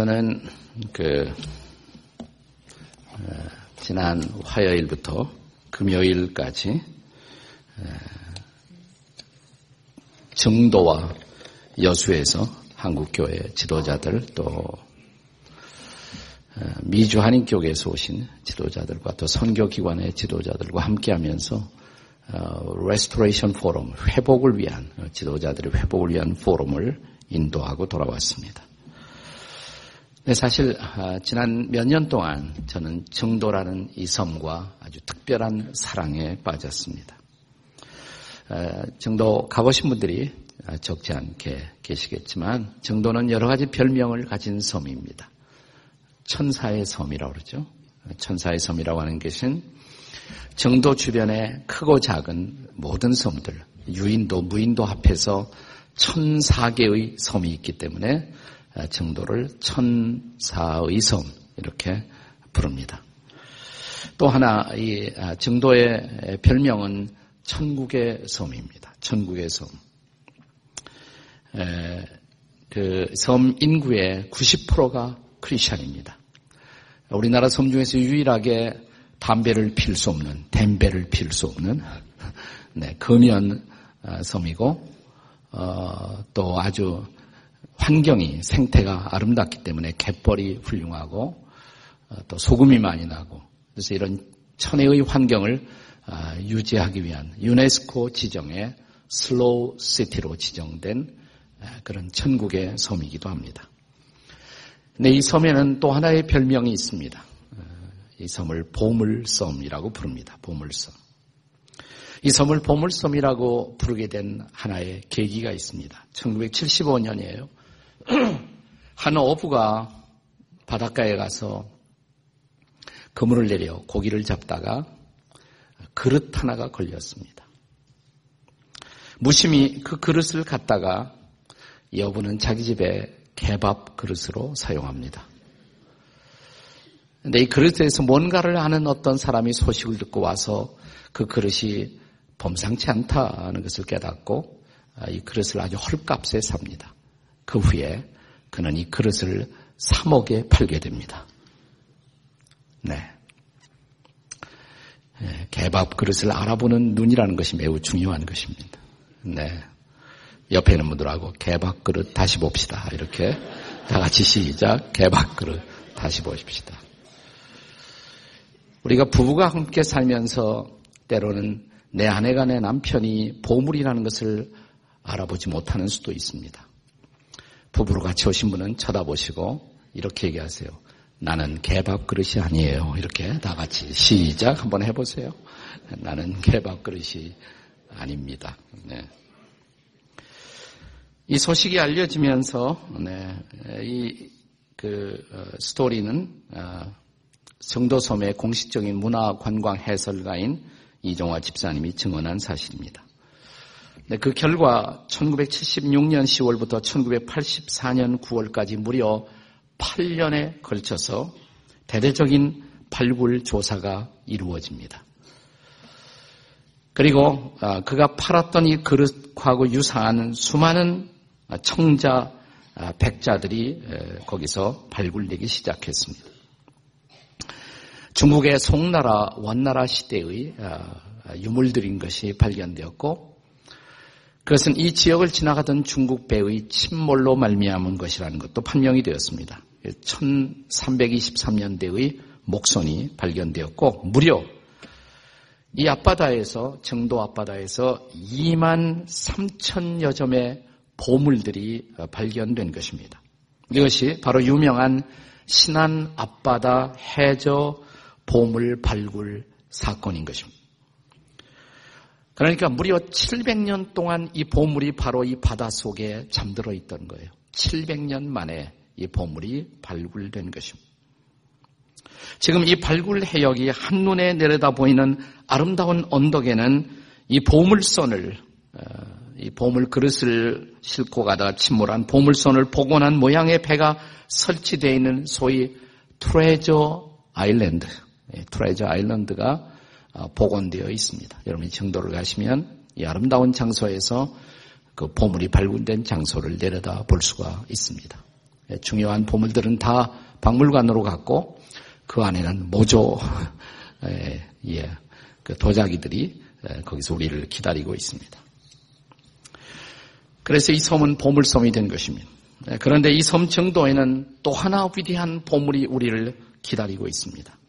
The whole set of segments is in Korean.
저는 그 지난 화요일부터 금요일까지 증도와 여수에서 한국교회 지도자들 또 미주 한인교회에서 오신 지도자들과 또 선교기관의 지도자들과 함께하면서 restoration 포럼 회복을 위한 지도자들의 회복을 위한 포럼을 인도하고 돌아왔습니다. 네, 사실 아, 지난 몇 년 동안 저는 정도라는 이 섬과 아주 특별한 사랑에 빠졌습니다. 아, 정도 가보신 분들이 적지 않게 계시겠지만 정도는 여러 가지 별명을 가진 섬입니다. 천사의 섬이라고 그러죠. 천사의 섬이라고 하는 것은 정도 주변에 크고 작은 모든 섬들, 유인도, 무인도 합해서 천사개의 섬이 있기 때문에 아, 정도를 천사의 섬 이렇게 부릅니다. 또 하나 이 아, 정도의 별명은 천국의 섬입니다. 천국의 섬. 그 섬 인구의 90%가 크리스천입니다. 우리나라 섬 중에서 유일하게 담배를 필 수 없는, 댐배를 필 수 없는, 네, 금연 아, 섬이고, 어, 또 아주 환경이 생태가 아름답기 때문에 갯벌이 훌륭하고 어, 또 소금이 많이 나고 그래서 이런 천혜의 환경을 아, 유지하기 위한 유네스코 지정의 slow city로 지정된 아, 그런 천국의 섬이기도 합니다. 근데 이 섬에는 또 하나의 별명이 있습니다. 어, 이 섬을 보물섬이라고 부릅니다. 보물섬. 이 섬을 보물섬이라고 부르게 된 하나의 계기가 있습니다. 1975년이에요. 한 어부가 바닷가에 가서 그물을 내려 고기를 잡다가 그릇 하나가 걸렸습니다. 무심히 그 그릇을 갖다가 여부는 자기 집에 개밥 그릇으로 사용합니다. 근데 이 그릇에서 뭔가를 아는 어떤 사람이 소식을 듣고 와서 그 그릇이 범상치 않다는 것을 깨닫고 이 그릇을 아주 헐값에 삽니다. 그 후에 그는 이 그릇을 3억에 팔게 됩니다. 네. 예, 개밥 그릇을 알아보는 눈이라는 것이 매우 중요한 것입니다. 네. 옆에 있는 분들하고 개밥 그릇 다시 봅시다. 이렇게 다 같이 시작. 개밥 그릇 다시 보십시다. 우리가 부부가 함께 살면서 때로는 내 아내가 내 남편이 보물이라는 것을 알아보지 못하는 수도 있습니다. 부부로 같이 오신 분은 쳐다보시고 이렇게 얘기하세요. 나는 개밥 그릇이 아니에요. 이렇게 다 같이 시작 한번 해보세요. 나는 개밥 그릇이 아닙니다. 네. 이 소식이 알려지면서 네, 이그 어, 스토리는 어, 성도섬의 공식적인 문화 관광 해설가인 이종화 집사님이 증언한 사실입니다. 네, 그 결과 1976년 10월부터 1984년 9월까지 무려 8년에 걸쳐서 대대적인 발굴 조사가 이루어집니다. 그리고 아, 그가 팔았던 이 그릇하고 유사한 수많은 청자 아, 백자들이 거기서 발굴되기 시작했습니다. 중국의 송나라 원나라 시대의 아, 유물들인 것이 발견되었고 그것은 이 지역을 지나가던 중국 배의 침몰로 말미암은 것이라는 것도 판명이 되었습니다. 1323년대의 목선이 발견되었고 무려 이 앞바다에서 정도 앞바다에서 2만 3천여 점의 보물들이 발견된 것입니다. 이것이 바로 유명한 신안 앞바다 해저 보물 발굴 사건인 것입니다. 그러니까 무려 700년 동안 이 보물이 바로 이 바다 속에 잠들어 있던 거예요. 700년 만에 이 보물이 발굴된 것입니다. 지금 이 발굴 해역이 한눈에 내려다 보이는 아름다운 언덕에는 이 보물선을 어, 이 보물 그릇을 싣고 가다가 침몰한 보물선을 복원한 모양의 배가 설치되어 있는 소위 트레저 아일랜드, 트레저 아일랜드가 어, 복원되어 있습니다. 여러분이 정도를 가시면 이 아름다운 장소에서 그 보물이 발굴된 장소를 내려다 볼 수가 있습니다. 중요한 보물들은 다 박물관으로 갔고 그 안에는 모조 예, 그 도자기들이 거기서 우리를 기다리고 있습니다. 그래서 이 섬은 보물섬이 된 것입니다. 그런데 이 섬 정도에는 또 하나 위대한 보물이 우리를 기다리고 있습니다.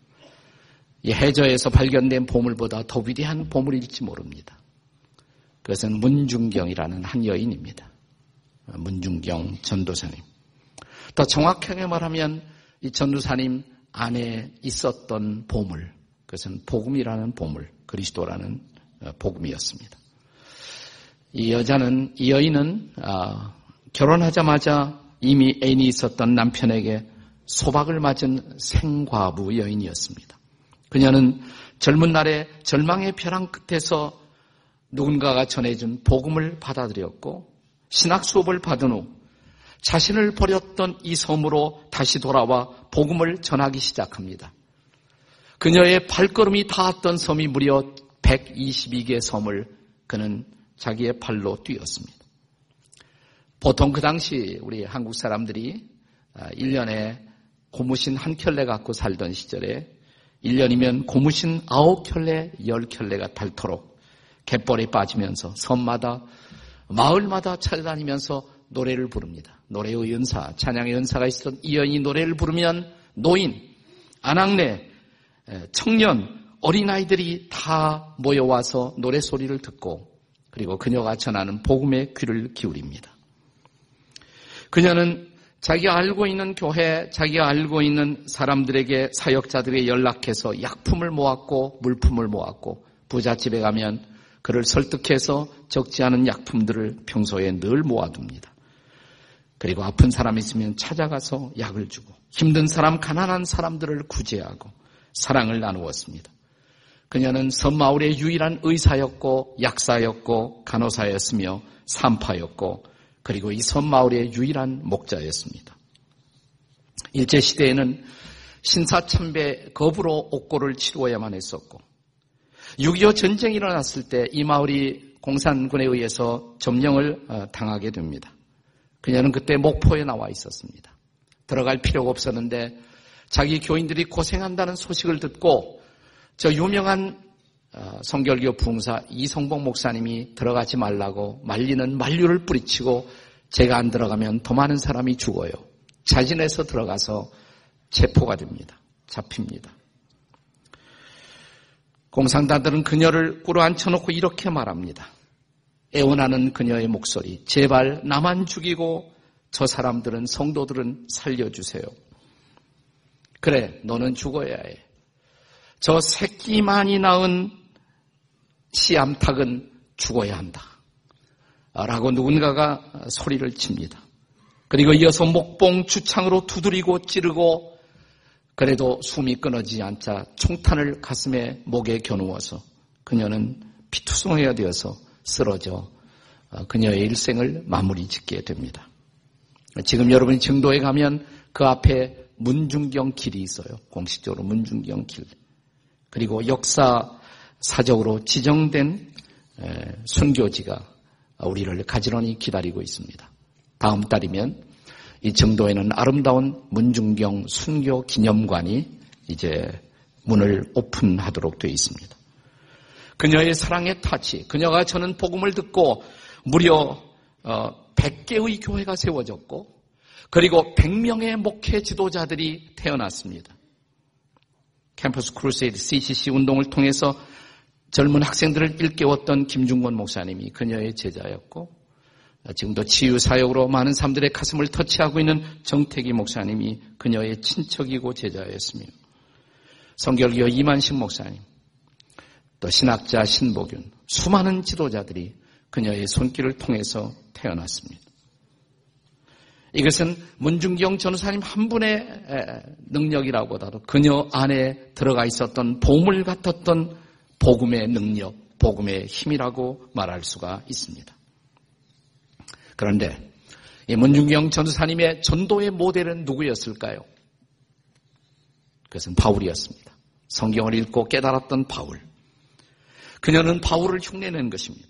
이 해저에서 발견된 보물보다 더 위대한 보물일지 모릅니다. 그것은 문중경이라는 한 여인입니다. 문중경 전도사님. 더 정확하게 말하면 이 전도사님 안에 있었던 보물, 그것은 복음이라는 보물, 그리스도라는 어, 복음이었습니다. 이 여자는, 이 여인은 아, 결혼하자마자 이미 애인이 있었던 남편에게 소박을 맞은 생과부 여인이었습니다. 그녀는 젊은 날에 절망의 벼랑 끝에서 누군가가 전해준 복음을 받아들였고 신학 수업을 받은 후 자신을 버렸던 이 섬으로 다시 돌아와 복음을 전하기 시작합니다. 그녀의 발걸음이 닿았던 섬이 무려 122개 섬을 그는 자기의 발로 뛰었습니다. 보통 그 당시 우리 한국 사람들이 1년에 아, 고무신 한 켤레 갖고 살던 시절에 1년이면 고무신 9켤레, 10켤레가 닳도록 갯벌에 빠지면서 섬마다 마을마다 찾아다니면서 노래를 부릅니다. 노래의 연사, 찬양의 연사가 있었던 이 여인이 노래를 부르면 노인, 아낙네, 청년, 어린아이들이 다 모여와서 노래소리를 듣고 그리고 그녀가 전하는 복음의 귀를 기울입니다. 그녀는 자기가 알고 있는 교회, 자기가 알고 있는 사람들에게 사역자들에게 연락해서 약품을 모았고 물품을 모았고 부잣집에 가면 그를 설득해서 적지 않은 약품들을 평소에 늘 모아둡니다. 그리고 아픈 사람 있으면 찾아가서 약을 주고 힘든 사람, 가난한 사람들을 구제하고 사랑을 나누었습니다. 그녀는 섬마을의 유일한 의사였고 약사였고 간호사였으며 산파였고 그리고 이 섬 마을의 유일한 목자였습니다. 일제 시대에는 신사참배 겁으로 옥고를 치루어야만 했었고 6.25 전쟁이 일어났을 때 이 마을이 공산군에 의해서 점령을 어, 당하게 됩니다. 그녀는 그때 목포에 나와 있었습니다. 들어갈 필요가 없었는데 자기 교인들이 고생한다는 소식을 듣고 저 유명한 어, 성결교 부흥사 이성복 목사님이 들어가지 말라고 말리는 만류를 뿌리치고 제가 안 들어가면 더 많은 사람이 죽어요. 자진해서 들어가서 체포가 됩니다. 잡힙니다. 공산당들은 그녀를 꿇어 앉혀놓고 이렇게 말합니다. 애원하는 그녀의 목소리. 제발 나만 죽이고 저 사람들은 성도들은 살려주세요. 그래, 너는 죽어야 해. 저 새끼만이 낳은 시암탉은 죽어야 한다. 라고 누군가가 소리를 칩니다. 그리고 이어서 목봉 주창으로 두드리고 찌르고 그래도 숨이 끊어지지 않자 총탄을 가슴에 목에 겨누어서 그녀는 피투성이가 되어서 쓰러져 어, 그녀의 일생을 마무리 짓게 됩니다. 지금 여러분이 증도에 가면 그 앞에 문중경 길이 있어요. 공식적으로 문중경 길. 그리고 역사 사적으로 지정된 순교지가 우리를 가지런히 기다리고 있습니다. 다음 달이면 이 정도에는 아름다운 문중경 순교 기념관이 이제 문을 오픈하도록 되어 있습니다. 그녀의 사랑의 타치, 그녀가 저는 복음을 듣고 무려 100개의 어, 교회가 세워졌고 그리고 100명의 목회 지도자들이 태어났습니다. Campus Crusade CCC 운동을 통해서 젊은 학생들을 일깨웠던 김준곤 목사님이 그녀의 제자였고 지금도 치유 사역으로 많은 사람들의 가슴을 터치하고 있는 정태기 목사님이 그녀의 친척이고 제자였으며 성결교 이만신 목사님 또 신학자 신복윤 수많은 지도자들이 그녀의 손길을 통해서 태어났습니다. 이것은 문준경 전도사님 한 분의 능력이라고보다도 그녀 안에 들어가 있었던 보물 같았던 복음의 능력, 복음의 힘이라고 말할 수가 있습니다. 그런데 이 문중경 전도사님의 전도의 모델은 누구였을까요? 그것은 바울이었습니다. 성경을 읽고 깨달았던 바울. 그녀는 바울을 흉내낸 것입니다.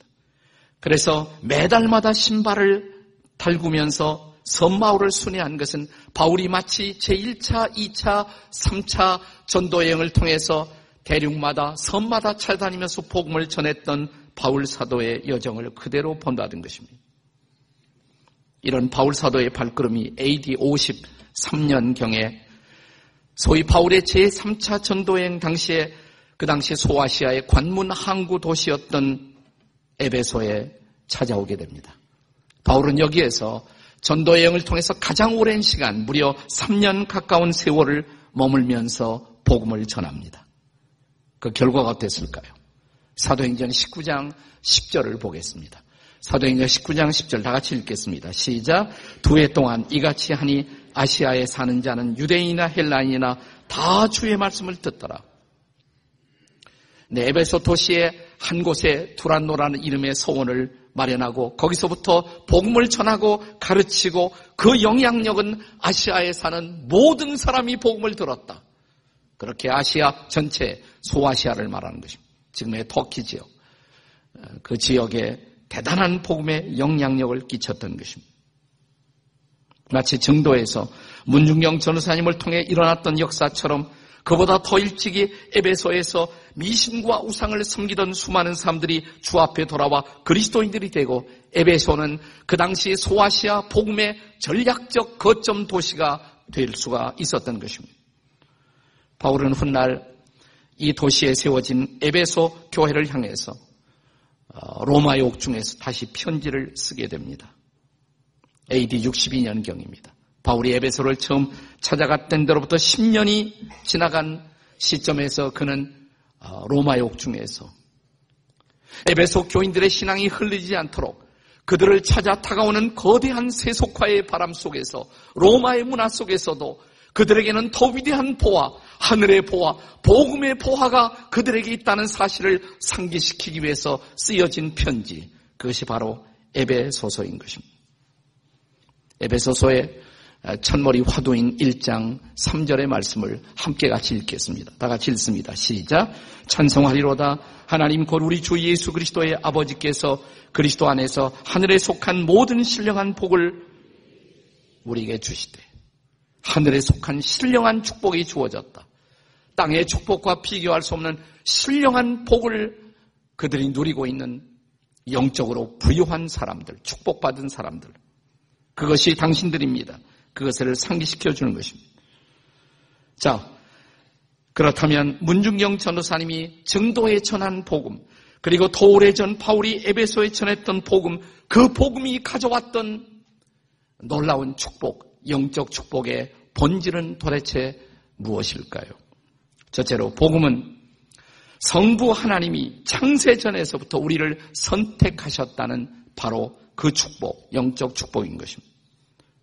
그래서 매달마다 신발을 달구면서 섬마을을 순회한 것은 바울이 마치 제1차, 2차, 3차 전도 여행을 통해서 대륙마다 섬마다 찾아다니면서 복음을 전했던 바울 사도의 여정을 그대로 본다는 것입니다. 이런 바울 사도의 발걸음이 AD 53년경에 소위 바울의 제3차 전도여행 당시에 그 당시 소아시아의 관문 항구 도시였던 에베소에 찾아오게 됩니다. 바울은 여기에서 전도 여행을 통해서 가장 오랜 시간, 무려 3년 가까운 세월을 머물면서 복음을 전합니다. 그 결과가 어땠을까요? 사도행전 19장 10절을 보겠습니다. 사도행전 19장 10절 다 같이 읽겠습니다. 시작. 두 해 동안 이같이 하니 아시아에 사는 자는 유대인이나 헬라인이나 다 주의 말씀을 듣더라. 네, 에베소 도시의 한 곳에 두란노라는 이름의 소원을 마련하고 거기서부터 복음을 전하고 가르치고 그 영향력은 아시아에 사는 모든 사람이 복음을 들었다. 그렇게 아시아 전체 소아시아를 말하는 것입니다. 지금의 터키 지역. 그 지역에 대단한 복음의 영향력을 끼쳤던 것입니다. 마치 정도에서 문중경 전우사님을 통해 일어났던 역사처럼 그보다 더 일찍이 에베소에서 미신과 우상을 섬기던 수많은 사람들이 주 앞에 돌아와 그리스도인들이 되고 에베소는 그 당시 소아시아 복음의 전략적 거점 도시가 될 수가 있었던 것입니다. 바울은 훗날 이 도시에 세워진 에베소 교회를 향해서 어, 로마의 옥중에서 다시 편지를 쓰게 됩니다. AD 62년경입니다. 바울이 에베소를 처음 찾아갔던 데로부터 10년이 지나간 시점에서 그는 어, 로마의 옥중에서 에베소 교인들의 신앙이 흘리지 않도록 그들을 찾아 다가오는 거대한 세속화의 바람 속에서 로마의 문화 속에서도 그들에게는 더 위대한 보화, 하늘의 보화, 복음의 보화가 그들에게 있다는 사실을 상기시키기 위해서 쓰여진 편지. 그것이 바로 에베소서인 것입니다. 에베소서의 첫머리 화두인 1장 3절의 말씀을 함께 같이 읽겠습니다. 다 같이 읽습니다. 시작. 찬송하리로다 하나님 곧 우리 주 예수 그리스도의 아버지께서 그리스도 안에서 하늘에 속한 모든 신령한 복을 우리에게 주시되 하늘에 속한 신령한 축복이 주어졌다. 땅의 축복과 비교할 수 없는 신령한 복을 그들이 누리고 있는 영적으로 부유한 사람들, 축복받은 사람들. 그것이 당신들입니다. 그것을 상기시켜 주는 것입니다. 자, 그렇다면 문중경 전도사님이 정도에 전한 복음, 그리고 더 오래전 바울이 에베소에 전했던 복음, 그 복음이 가져왔던 놀라운 축복, 영적 축복의 본질은 도대체 무엇일까요? 첫째로 복음은 성부 하나님이 창세전에서부터 우리를 선택하셨다는 바로 그 축복, 영적 축복인 것입니다.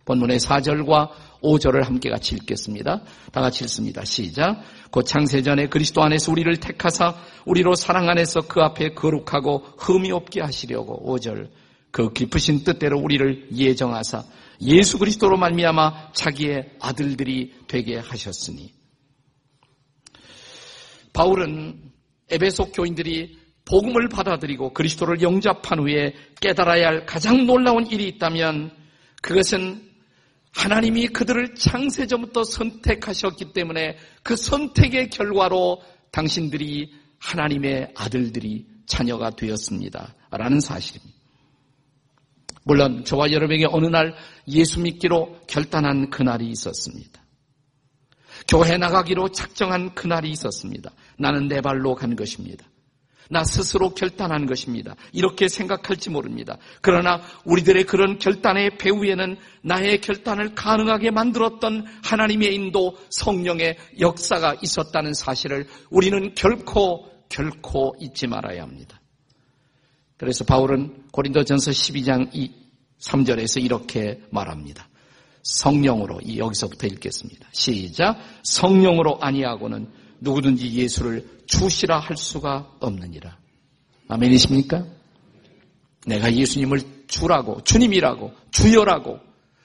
본문의 4절과 5절을 함께 같이 읽겠습니다. 다 같이 읽습니다. 시작. 곧 창세전에 그리스도 안에서 우리를 택하사 우리로 사랑 안에서 그 앞에 거룩하고 흠이 없게 하시려고 5절 그 깊으신 뜻대로 우리를 예정하사 예수 그리스도로 말미암아 자기의 아들들이 되게 하셨으니 바울은 에베소 교인들이 복음을 받아들이고 그리스도를 영접한 후에 깨달아야 할 가장 놀라운 일이 있다면 그것은 하나님이 그들을 창세전부터 선택하셨기 때문에 그 선택의 결과로 당신들이 하나님의 아들들이 자녀가 되었습니다. 라는 사실입니다. 물론 저와 여러분에게 어느 날 예수 믿기로 결단한 그날이 있었습니다. 교회 나가기로 작정한 그날이 있었습니다. 나는 내 발로 간 것입니다. 나 스스로 결단한 것입니다. 이렇게 생각할지 모릅니다. 그러나 우리들의 그런 결단의 배후에는 나의 결단을 가능하게 만들었던 하나님의 인도 성령의 역사가 있었다는 사실을 우리는 결코 결코 잊지 말아야 합니다. 그래서 바울은 고린도전서 12장 2, 3절에서 이렇게 말합니다. 성령으로 여기서부터 읽겠습니다. 시작. 성령으로 아니하고는 누구든지 예수를 주시라 할 수가 없느니라. 아멘이십니까? 내가 예수님을 주라고 주님이라고 주여라고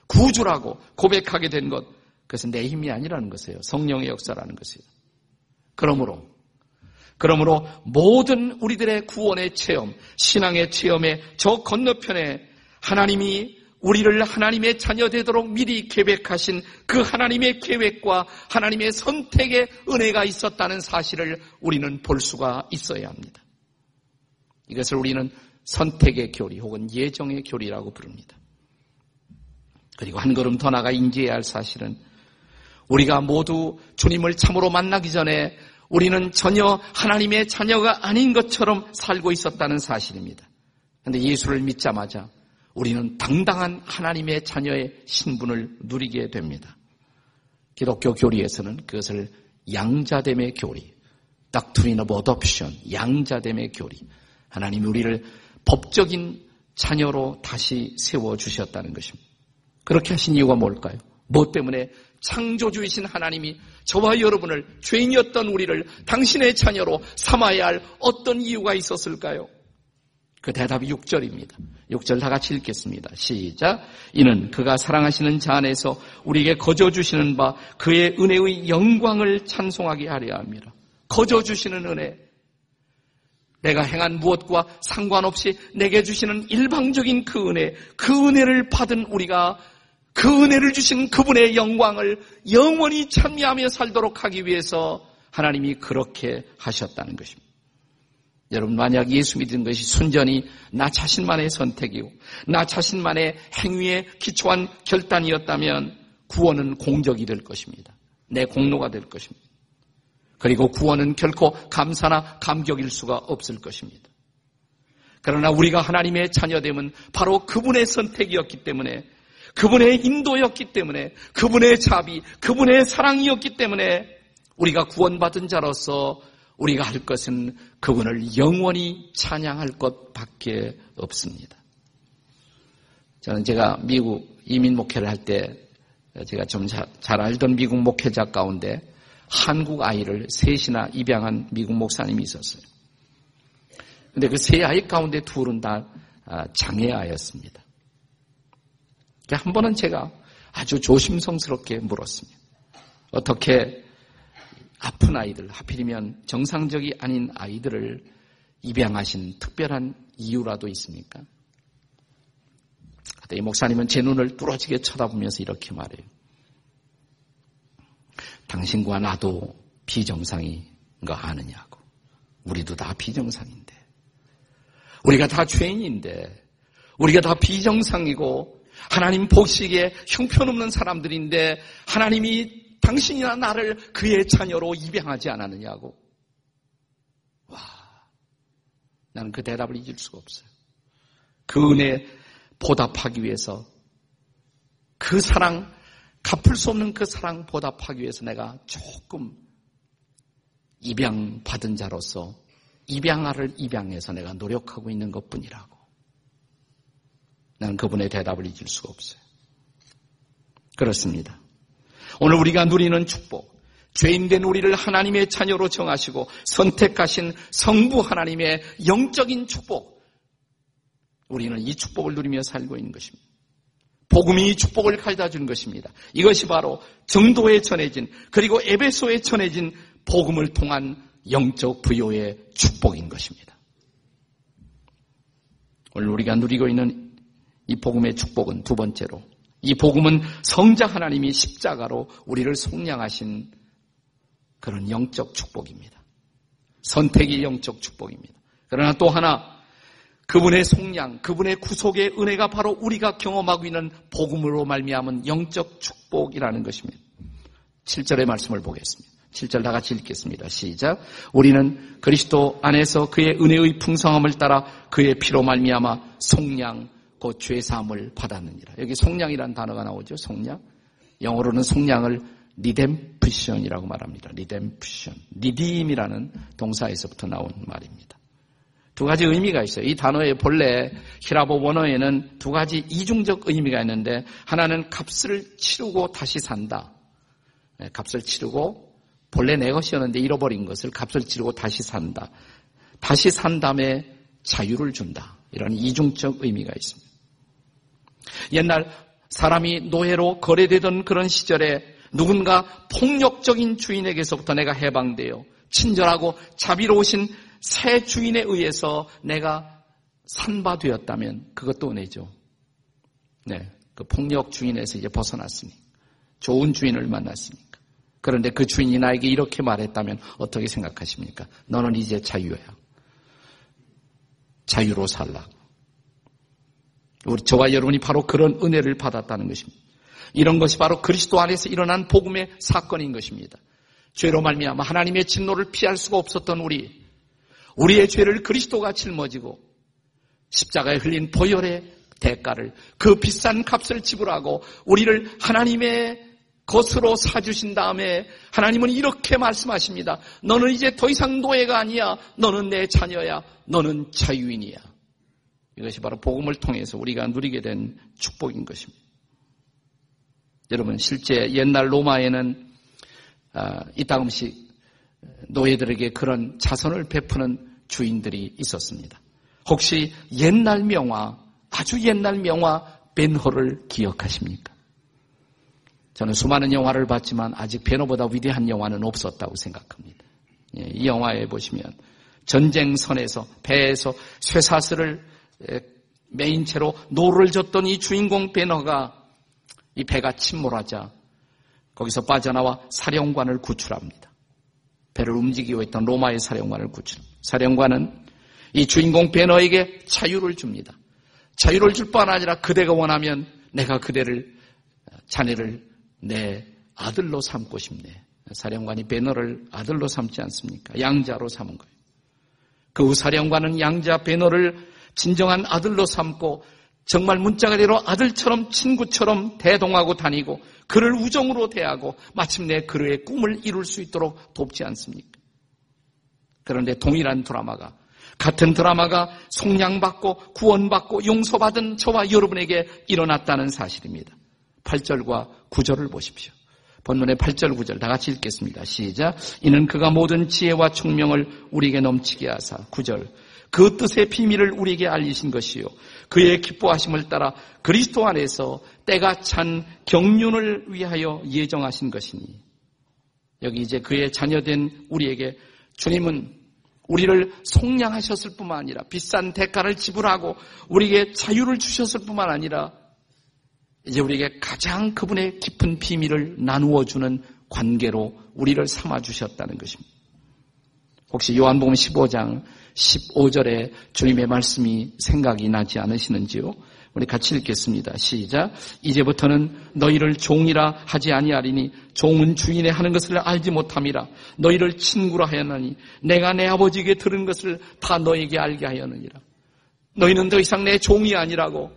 구주라고 고백하게 된 것, 그것은 내 힘이 아니라는 것이에요. 성령의 역사라는 것이에요. 그러므로 그러므로 모든 우리들의 구원의 체험, 신앙의 체험의 저 건너편에 하나님이 우리를 하나님의 자녀 되도록 미리 계획하신 그 하나님의 계획과 하나님의 선택의 은혜가 있었다는 사실을 우리는 볼 수가 있어야 합니다. 이것을 우리는 선택의 교리 혹은 예정의 교리라고 부릅니다. 그리고 한 걸음 더 나가 인지해야 할 사실은 우리가 모두 주님을 참으로 만나기 전에 우리는 전혀 하나님의 자녀가 아닌 것처럼 살고 있었다는 사실입니다. 그런데 예수를 믿자마자 우리는 당당한 하나님의 자녀의 신분을 누리게 됩니다. 기독교 교리에서는 그것을 양자됨의 교리, doctrine of adoption, 양자됨의 교리. 하나님이 우리를 법적인 자녀로 다시 세워 주셨다는 것입니다. 그렇게 하신 이유가 뭘까요? 무엇 때문에 창조주이신 하나님이 저와 여러분을 죄인이었던 우리를 당신의 자녀로 삼아야 할 어떤 이유가 있었을까요? 그 대답이 6절입니다. 6절 다 같이 읽겠습니다. 시작. 이는 그가 사랑하시는 자 안에서 우리에게 거저 주시는 바 그의 은혜의 영광을 찬송하게 하려 합니다. 거저 주시는 은혜. 내가 행한 무엇과 상관없이 내게 주시는 일방적인 그 은혜, 그 은혜를 받은 우리가 그 은혜를 주신 그분의 영광을 영원히 찬미하며 살도록 하기 위해서 하나님이 그렇게 하셨다는 것입니다. 여러분 만약 예수 믿는 것이 순전히 나 자신만의 선택이고 나 자신만의 행위에 기초한 결단이었다면 구원은 공적이 될 것입니다. 내 공로가 될 것입니다. 그리고 구원은 결코 감사나 감격일 수가 없을 것입니다. 그러나 우리가 하나님의 자녀됨은 바로 그분의 선택이었기 때문에 그분의 인도였기 때문에 그분의 자비, 그분의 사랑이었기 때문에 우리가 구원받은 자로서 우리가 할 것은 그분을 영원히 찬양할 것밖에 없습니다. 저는 제가 미국 이민 목회를 할 때 제가 좀 잘 알던 미국 목회자 가운데 한국 아이를 셋이나 입양한 미국 목사님이 있었어요. 근데 그 세 아이 가운데 둘은 다 아, 장애아였습니다. 한 번은 제가 아주 조심성스럽게 물었습니다. 어떻게 아픈 아이들, 하필이면 정상적이 아닌 아이들을 입양하신 특별한 이유라도 있습니까? 이 목사님은 제 눈을 뚫어지게 쳐다보면서 이렇게 말해요. 당신과 나도 비정상인 거 아느냐고. 우리도 다 비정상인데. 우리가 다 죄인인데. 우리가 다 비정상이고 하나님 복식에 형편없는 사람들인데 하나님이 당신이나 나를 그의 자녀로 입양하지 않았느냐고. 와, 나는 그 대답을 잊을 수가 없어요. 그 은혜 보답하기 위해서 그 사랑, 갚을 수 없는 그 사랑 보답하기 위해서 내가 조금 입양받은 자로서 입양아를 입양해서 내가 노력하고 있는 것 뿐이라고. 나는 그분의 대답을 잊을 수가 없어요. 그렇습니다. 오늘 우리가 누리는 축복, 죄인된 우리를 하나님의 자녀로 정하시고 선택하신 성부 하나님의 영적인 축복. 우리는 이 축복을 누리며 살고 있는 것입니다. 복음이 이 축복을 가져다 주는 것입니다. 이것이 바로 정도에 전해진 그리고 에베소에 전해진 복음을 통한 영적 부여의 축복인 것입니다. 오늘 우리가 누리고 있는 이 복음의 축복은 두 번째로 이 복음은 성자 하나님이 십자가로 우리를 속량하신 그런 영적 축복입니다. 선택이 영적 축복입니다. 그러나 또 하나 그분의 속량, 그분의 구속의 은혜가 바로 우리가 경험하고 있는 복음으로 말미암은 영적 축복이라는 것입니다. 7절의 말씀을 보겠습니다. 7절 다 같이 읽겠습니다. 시작. 우리는 그리스도 안에서 그의 은혜의 풍성함을 따라 그의 피로 말미암아 속량 곧 죄사함을 받았느니라. 여기 속량이라는 단어가 나오죠. 속량. 영어로는 속량을 redemption이라고 말합니다. redemption. redeem이라는 동사에서부터 나온 말입니다. 두 가지 의미가 있어요. 이 단어의 본래 희랍어 원어에는 두 가지 이중적 의미가 있는데 하나는 값을 치르고 다시 산다. 네, 값을 치르고 본래 내 것이었는데 잃어버린 것을 값을 치르고 다시 산다. 다시 산 다음에 자유를 준다. 이런 이중적 의미가 있습니다. 옛날 사람이 노예로 거래되던 그런 시절에 누군가 폭력적인 주인에게서부터 내가 해방되어 친절하고 자비로우신 새 주인에 의해서 내가 산바되었다면 그것도 은혜죠. 네. 그 폭력 주인에서 이제 벗어났으니. 좋은 주인을 만났으니까. 그런데 그 주인이 나에게 이렇게 말했다면 어떻게 생각하십니까? 너는 이제 자유야. 자유로 살라. 우리 저와 여러분이 바로 그런 은혜를 받았다는 것입니다. 이런 것이 바로 그리스도 안에서 일어난 복음의 사건인 것입니다. 죄로 말미암아 하나님의 진노를 피할 수가 없었던 우리, 우리의 죄를 그리스도가 짊어지고 십자가에 흘린 보혈의 대가를 그 비싼 값을 지불하고 우리를 하나님의 것으로 사주신 다음에 하나님은 이렇게 말씀하십니다. 너는 이제 더 이상 노예가 아니야. 너는 내 자녀야. 너는 자유인이야. 이것이 바로 복음을 통해서 우리가 누리게 된 축복인 것입니다. 여러분 실제 옛날 로마에는 아, 이따금씩 노예들에게 그런 자선을 베푸는 주인들이 있었습니다. 혹시 옛날 명화, 아주 옛날 명화 벤허를 기억하십니까? 저는 수많은 영화를 봤지만 아직 벤허보다 위대한 영화는 없었다고 생각합니다. 예, 이 영화에 보시면 전쟁선에서 배에서 쇠사슬을 메인 채로 노를 젓던 이 주인공 벤허가 이 배가 침몰하자 거기서 빠져나와 사령관을 구출합니다. 배를 움직이고 있던 로마의 사령관을 구출. 사령관은 이 주인공 벤허에게 자유를 줍니다. 자유를 줄 뿐 아니라 그대가 원하면 내가 그대를 자네를 내 아들로 삼고 싶네. 사령관이 베너를 아들로 삼지 않습니까? 양자로 삼은 거예요. 그 사령관은 양자 베너를 진정한 아들로 삼고 정말 문자가대로 아들처럼 친구처럼 대동하고 다니고 그를 우정으로 대하고 마침내 그의 꿈을 이룰 수 있도록 돕지 않습니까? 그런데 동일한 드라마가 같은 드라마가 속량받고 구원받고 용서받은 저와 여러분에게 일어났다는 사실입니다. 8절과 9절을 보십시오. 본문의 8절 9절 다 같이 읽겠습니다. 시작. 이는 그가 모든 지혜와 총명을 우리에게 넘치게 하사 9절 그 뜻의 비밀을 우리에게 알리신 것이요. 그의 기뻐하심을 따라 그리스도 안에서 때가 찬 경륜을 위하여 예정하신 것이니. 여기 이제 그의 자녀된 우리에게 주님은 우리를 속량하셨을 뿐만 아니라 비싼 대가를 지불하고 우리에게 자유를 주셨을 뿐만 아니라 이제 우리에게 가장 그분의 깊은 비밀을 나누어 주는 관계로 우리를 삼아 주셨다는 것입니다. 혹시 요한복음 15장 15절에 주님의 말씀이 생각이 나지 않으시는지요? 우리 같이 읽겠습니다. 시작. 이제부터는 너희를 종이라 하지 아니하리니 종은 주인의 하는 것을 알지 못함이라. 너희를 친구라 하였느니 내가 내 아버지에게 들은 것을 다 너에게 알게 하였느니라. 너희는 더 이상 내 종이 아니라고.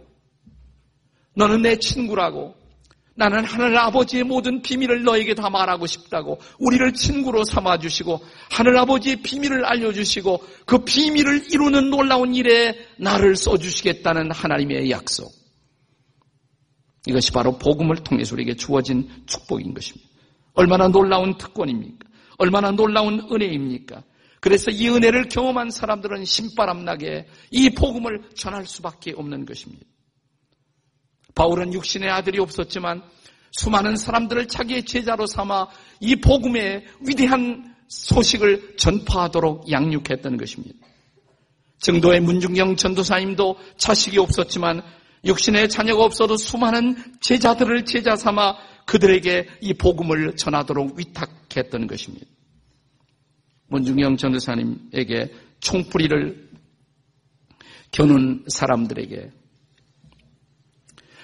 너는 내 친구라고. 나는 하늘 아버지의 모든 비밀을 너에게 다 말하고 싶다고 우리를 친구로 삼아 주시고 하늘 아버지의 비밀을 알려 주시고 그 비밀을 이루는 놀라운 일에 나를 써 주시겠다는 하나님의 약속. 이것이 바로 복음을 통해서 우리에게 주어진 축복인 것입니다. 얼마나 놀라운 특권입니까? 얼마나 놀라운 은혜입니까? 그래서 이 은혜를 경험한 사람들은 신바람나게 이 복음을 전할 수밖에 없는 것입니다. 바울은 육신의 아들이 없었지만 수많은 사람들을 자기의 제자로 삼아 이 복음의 위대한 소식을 전파하도록 양육했던 것입니다. 정도의 문중경 전도사님도 자식이 없었지만 육신의 자녀가 없어도 수많은 제자들을 제자 삼아 그들에게 이 복음을 전하도록 위탁했던 것입니다. 문중경 전도사님에게 총뿌리를 겨눈 사람들에게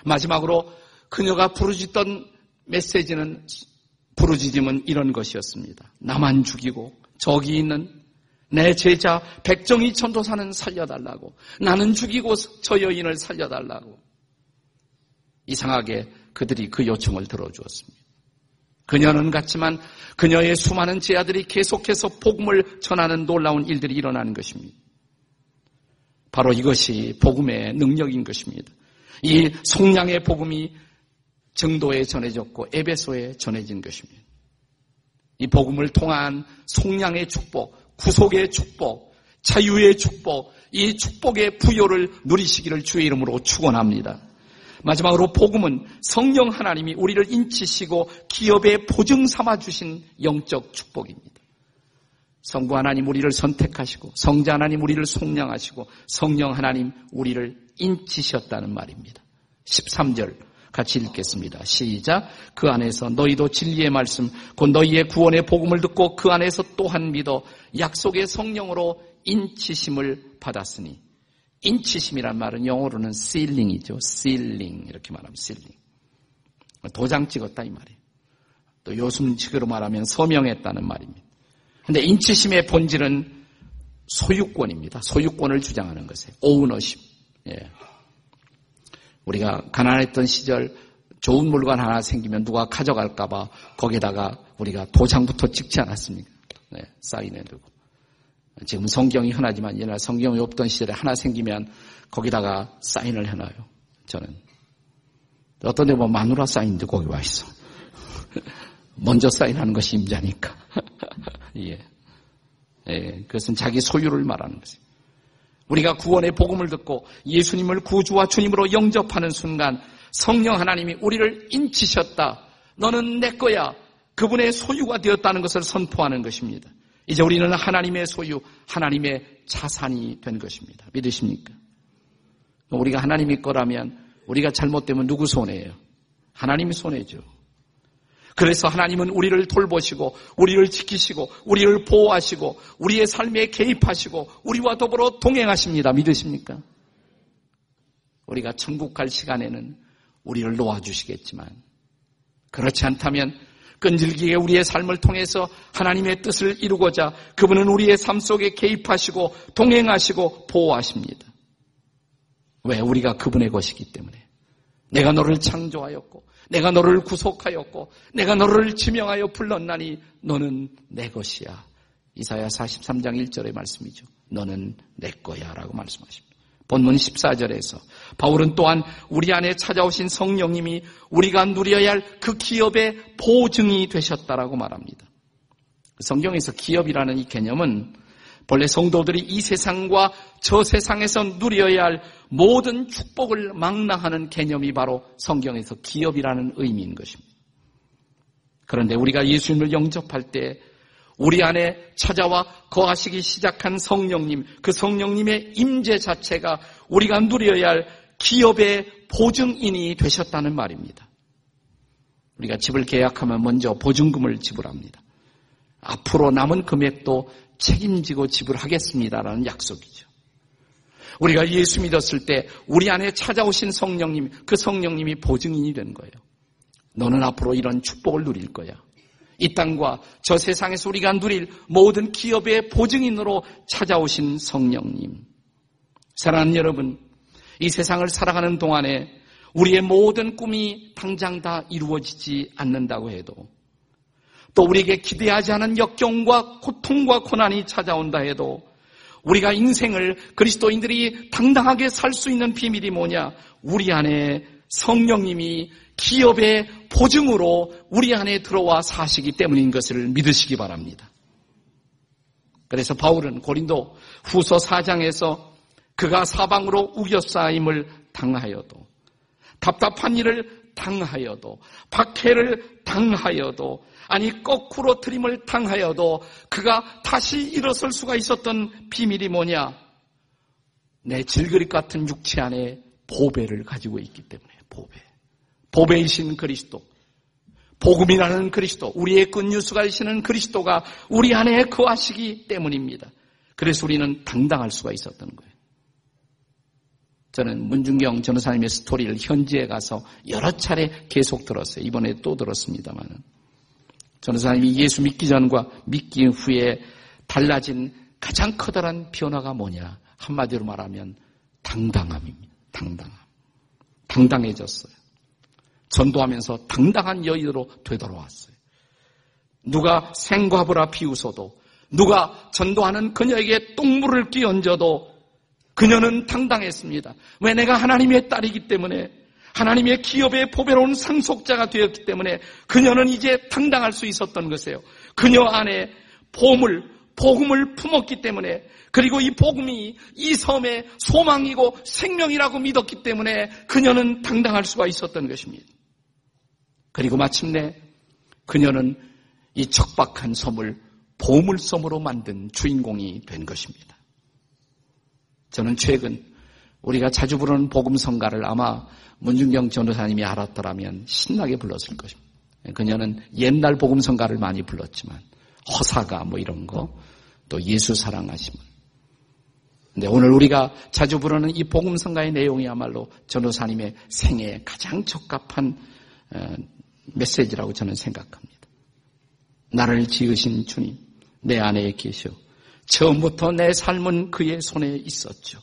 마지막으로 그녀가 부르짖던 메시지는 부르짖음은 이런 것이었습니다. 나만 죽이고 저기 있는 내 제자 백정이 전도사는 살려달라고 나는 죽이고 저 여인을 살려달라고 이상하게 그들이 그 요청을 들어주었습니다. 그녀는 같지만 그녀의 수많은 제자들이 계속해서 복음을 전하는 놀라운 일들이 일어나는 것입니다. 바로 이것이 복음의 능력인 것입니다. 이 속량의 복음이 정도에 전해졌고 에베소에 전해진 것입니다. 이 복음을 통한 속량의 축복, 구속의 축복, 자유의 축복, 이 축복의 부여를 누리시기를 주의 이름으로 축원합니다. 마지막으로 복음은 성령 하나님이 우리를 인치시고 기업의 보증 삼아 주신 영적 축복입니다. 성부 하나님 우리를 선택하시고 성자 하나님 우리를 속량하시고 성령 하나님 우리를 인치셨다는 말입니다. 13절 같이 읽겠습니다. 시작. 그 안에서 너희도 진리의 말씀, 곧 너희의 구원의 복음을 듣고 그 안에서 또한 믿어 약속의 성령으로 인치심을 받았으니 인치심이란 말은 영어로는 sealing이죠. sealing 이렇게 말하면 sealing. 도장 찍었다 이 말이에요. 또 요즘식으로 말하면 서명했다는 말입니다. 근데 인치심의 본질은 소유권입니다. 소유권을 주장하는 것이에요. 오우너십. 예. 우리가 가난했던 시절 좋은 물건 하나 생기면 누가 가져갈까봐 거기다가 우리가 도장부터 찍지 않았습니까? 네, 사인해두고. 지금 성경이 흔하지만 옛날 성경이 없던 시절에 하나 생기면 거기다가 사인을 해놔요. 저는. 어떤 데 보면 마누라 사인도 거기 와 있어. 먼저 사인하는 것이 임자니까. 예. 예. 그것은 자기 소유를 말하는 것이에요. 우리가 구원의 복음을 듣고 예수님을 구주와 주님으로 영접하는 순간 성령 하나님이 우리를 인치셨다. 너는 내 거야. 그분의 소유가 되었다는 것을 선포하는 것입니다. 이제 우리는 하나님의 소유, 하나님의 자산이 된 것입니다. 믿으십니까? 우리가 하나님의 거라면 우리가 잘못되면 누구 손해예요? 하나님이 손해죠. 그래서 하나님은 우리를 돌보시고 우리를 지키시고 우리를 보호하시고 우리의 삶에 개입하시고 우리와 더불어 동행하십니다. 믿으십니까? 우리가 천국 갈 시간에는 우리를 놓아주시겠지만 그렇지 않다면 끈질기게 우리의 삶을 통해서 하나님의 뜻을 이루고자 그분은 우리의 삶 속에 개입하시고 동행하시고 보호하십니다. 왜? 우리가 그분의 것이기 때문에. 내가 너를 창조하였고 내가 너를 구속하였고 내가 너를 지명하여 불렀나니 너는 내 것이야. 이사야 43장 1절의 말씀이죠. 너는 내 거야 라고 말씀하십니다. 본문 14절에서 바울은 또한 우리 안에 찾아오신 성령님이 우리가 누려야 할 그 기업의 보증이 되셨다라고 말합니다. 성경에서 기업이라는 이 개념은 본래 성도들이 이 세상과 저 세상에서 누려야 할 모든 축복을 망라하는 개념이 바로 성경에서 기업이라는 의미인 것입니다. 그런데 우리가 예수님을 영접할 때 우리 안에 찾아와 거하시기 시작한 성령님, 그 성령님의 임재 자체가 우리가 누려야 할 기업의 보증인이 되셨다는 말입니다. 우리가 집을 계약하면 먼저 보증금을 지불합니다. 앞으로 남은 금액도 책임지고 지불하겠습니다라는 약속이죠. 우리가 예수 믿었을 때 우리 안에 찾아오신 성령님, 그 성령님이 보증인이 된 거예요. 너는 앞으로 이런 축복을 누릴 거야. 이 땅과 저 세상에서 우리가 누릴 모든 기업의 보증인으로 찾아오신 성령님. 사랑하는 여러분, 이 세상을 살아가는 동안에 우리의 모든 꿈이 당장 다 이루어지지 않는다고 해도 또 우리에게 기대하지 않은 역경과 고통과 고난이 찾아온다 해도 우리가 인생을 그리스도인들이 당당하게 살 수 있는 비밀이 뭐냐? 우리 안에 성령님이 기업의 보증으로 우리 안에 들어와 사시기 때문인 것을 믿으시기 바랍니다. 그래서 바울은 고린도 후서 4장에서 그가 사방으로 우겨싸임을 당하여도 답답한 일을 당하여도 박해를 당하여도 아니 거꾸로 트림을 당하여도 그가 다시 일어설 수가 있었던 비밀이 뭐냐? 내 질그릇 같은 육체 안에 보배를 가지고 있기 때문에 보배. 보배이신 그리스도. 복음이라는 그리스도, 우리의 끝뉴스가 되시는 그리스도가 우리 안에 거하시기 때문입니다. 그래서 우리는 당당할 수가 있었던 거예요. 저는 문중경 전우사님의 스토리를 현지에 가서 여러 차례 계속 들었어요. 이번에 또 들었습니다만은. 전도사님이 예수 믿기 전과 믿기 후에 달라진 가장 커다란 변화가 뭐냐? 한마디로 말하면 당당함입니다. 당당함. 당당해졌어요. 전도하면서 당당한 여인으로 되돌아왔어요. 누가 생과부라 비웃어도 누가 전도하는 그녀에게 똥물을 끼얹어도 그녀는 당당했습니다. 왜 내가 하나님의 딸이기 때문에 하나님의 기업의 보배로운 상속자가 되었기 때문에 그녀는 이제 당당할 수 있었던 것이에요. 그녀 안에 보물, 복음을 품었기 때문에 그리고 이 복음이 이 섬의 소망이고 생명이라고 믿었기 때문에 그녀는 당당할 수가 있었던 것입니다. 그리고 마침내 그녀는 이 척박한 섬을 보물섬으로 만든 주인공이 된 것입니다. 저는 최근 우리가 자주 부르는 복음성가를 아마 문중경 전도사님이 알았더라면 신나게 불렀을 것입니다. 그녀는 옛날 복음성가를 많이 불렀지만 허사가 뭐 이런 거, 또 예수 사랑하심은. 근데 오늘 우리가 자주 부르는 이 복음성가의 내용이야말로 전도사님의 생애에 가장 적합한 어, 메시지라고 저는 생각합니다. 나를 지으신 주님, 내 안에 계셔. 처음부터 내 삶은 그의 손에 있었죠.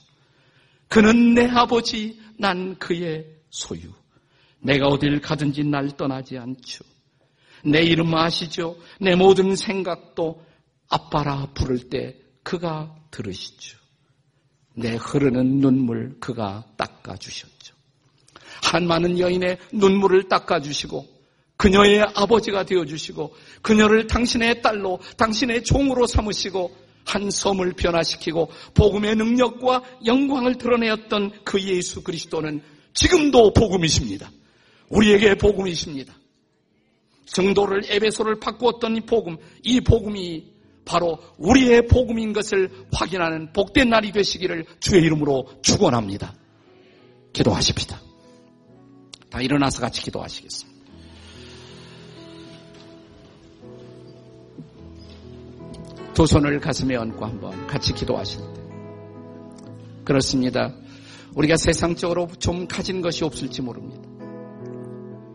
그는 내 아버지, 난 그의 소유. 내가 어딜 가든지 날 떠나지 않죠. 내 이름 아시죠? 내 모든 생각도 아빠라 부를 때 그가 들으시죠. 내 흐르는 눈물 그가 닦아주셨죠. 한 많은 여인의 눈물을 닦아주시고 그녀의 아버지가 되어주시고 그녀를 당신의 딸로 당신의 종으로 삼으시고 한 섬을 변화시키고 복음의 능력과 영광을 드러내었던 그 예수 그리스도는 지금도 복음이십니다. 우리에게 복음이십니다. 정도를 에베소를 바꾸었던 이 복음, 이 복음이 바로 우리의 복음인 것을 확인하는 복된 날이 되시기를 주의 이름으로 축원합니다. 기도하십시다. 다 일어나서 같이 기도하시겠습니다. 두 손을 가슴에 얹고 한번 같이 기도하실 때. 그렇습니다. 우리가 세상적으로 좀 가진 것이 없을지 모릅니다.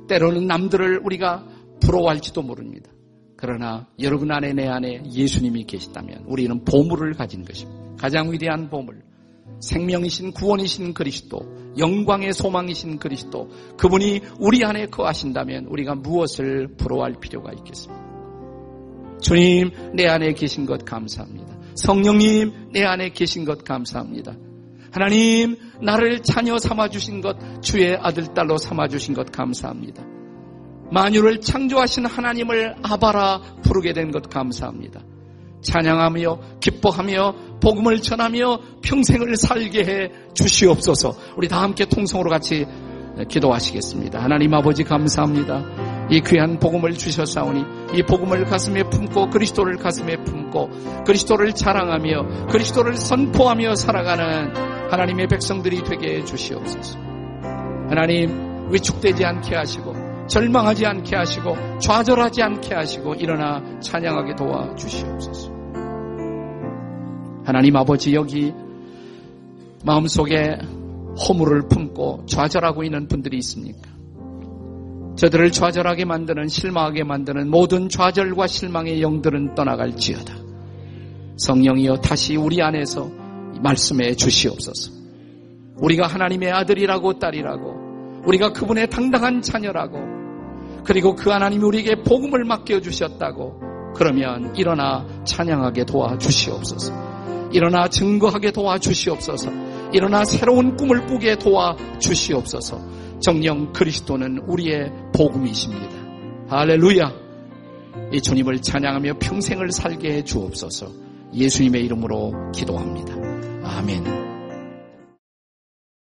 때로는 남들을 우리가 부러워할지도 모릅니다. 그러나 여러분 안에 내 안에 예수님이 계시다면 우리는 보물을 가진 것입니다. 가장 위대한 보물. 생명이신 구원이신 그리스도, 영광의 소망이신 그리스도, 그분이 우리 안에 거하신다면 우리가 무엇을 부러워할 필요가 있겠습니까? 주님, 내 안에 계신 것 감사합니다. 성령님, 내 안에 계신 것 감사합니다. 하나님, 나를 자녀 삼아주신 것, 주의 아들, 딸로 삼아주신 것 감사합니다. 만유를 창조하신 하나님을 아바라 부르게 된 것 감사합니다. 찬양하며 기뻐하며 복음을 전하며 평생을 살게 해 주시옵소서. 우리 다 함께 통성으로 같이 기도하시겠습니다. 하나님 아버지 감사합니다. 이 귀한 복음을 주셨사오니 이 복음을 가슴에 품고 그리스도를 가슴에 품고 그리스도를 자랑하며 그리스도를 선포하며 살아가는 하나님의 백성들이 되게 해 주시옵소서. 하나님 위축되지 않게 하시고 절망하지 않게 하시고 좌절하지 않게 하시고 일어나 찬양하게 도와 주시옵소서. 하나님 아버지 여기 마음속에 허물을 품고 좌절하고 있는 분들이 있습니까? 저들을 좌절하게 만드는 실망하게 만드는 모든 좌절과 실망의 영들은 떠나갈지어다. 성령이여 다시 우리 안에서 말씀해 주시옵소서. 우리가 하나님의 아들이라고 딸이라고 우리가 그분의 당당한 자녀라고 그리고 그 하나님이 우리에게 복음을 맡겨 주셨다고 그러면 일어나 찬양하게 도와 주시옵소서. 일어나 증거하게 도와 주시옵소서. 일어나 새로운 꿈을 꾸게 도와 주시옵소서. 정령 그리스도는 우리의 복음이십니다. 할렐루야. 이 주님을 찬양하며 평생을 살게 해 주옵소서. 예수님의 이름으로 기도합니다. 아멘.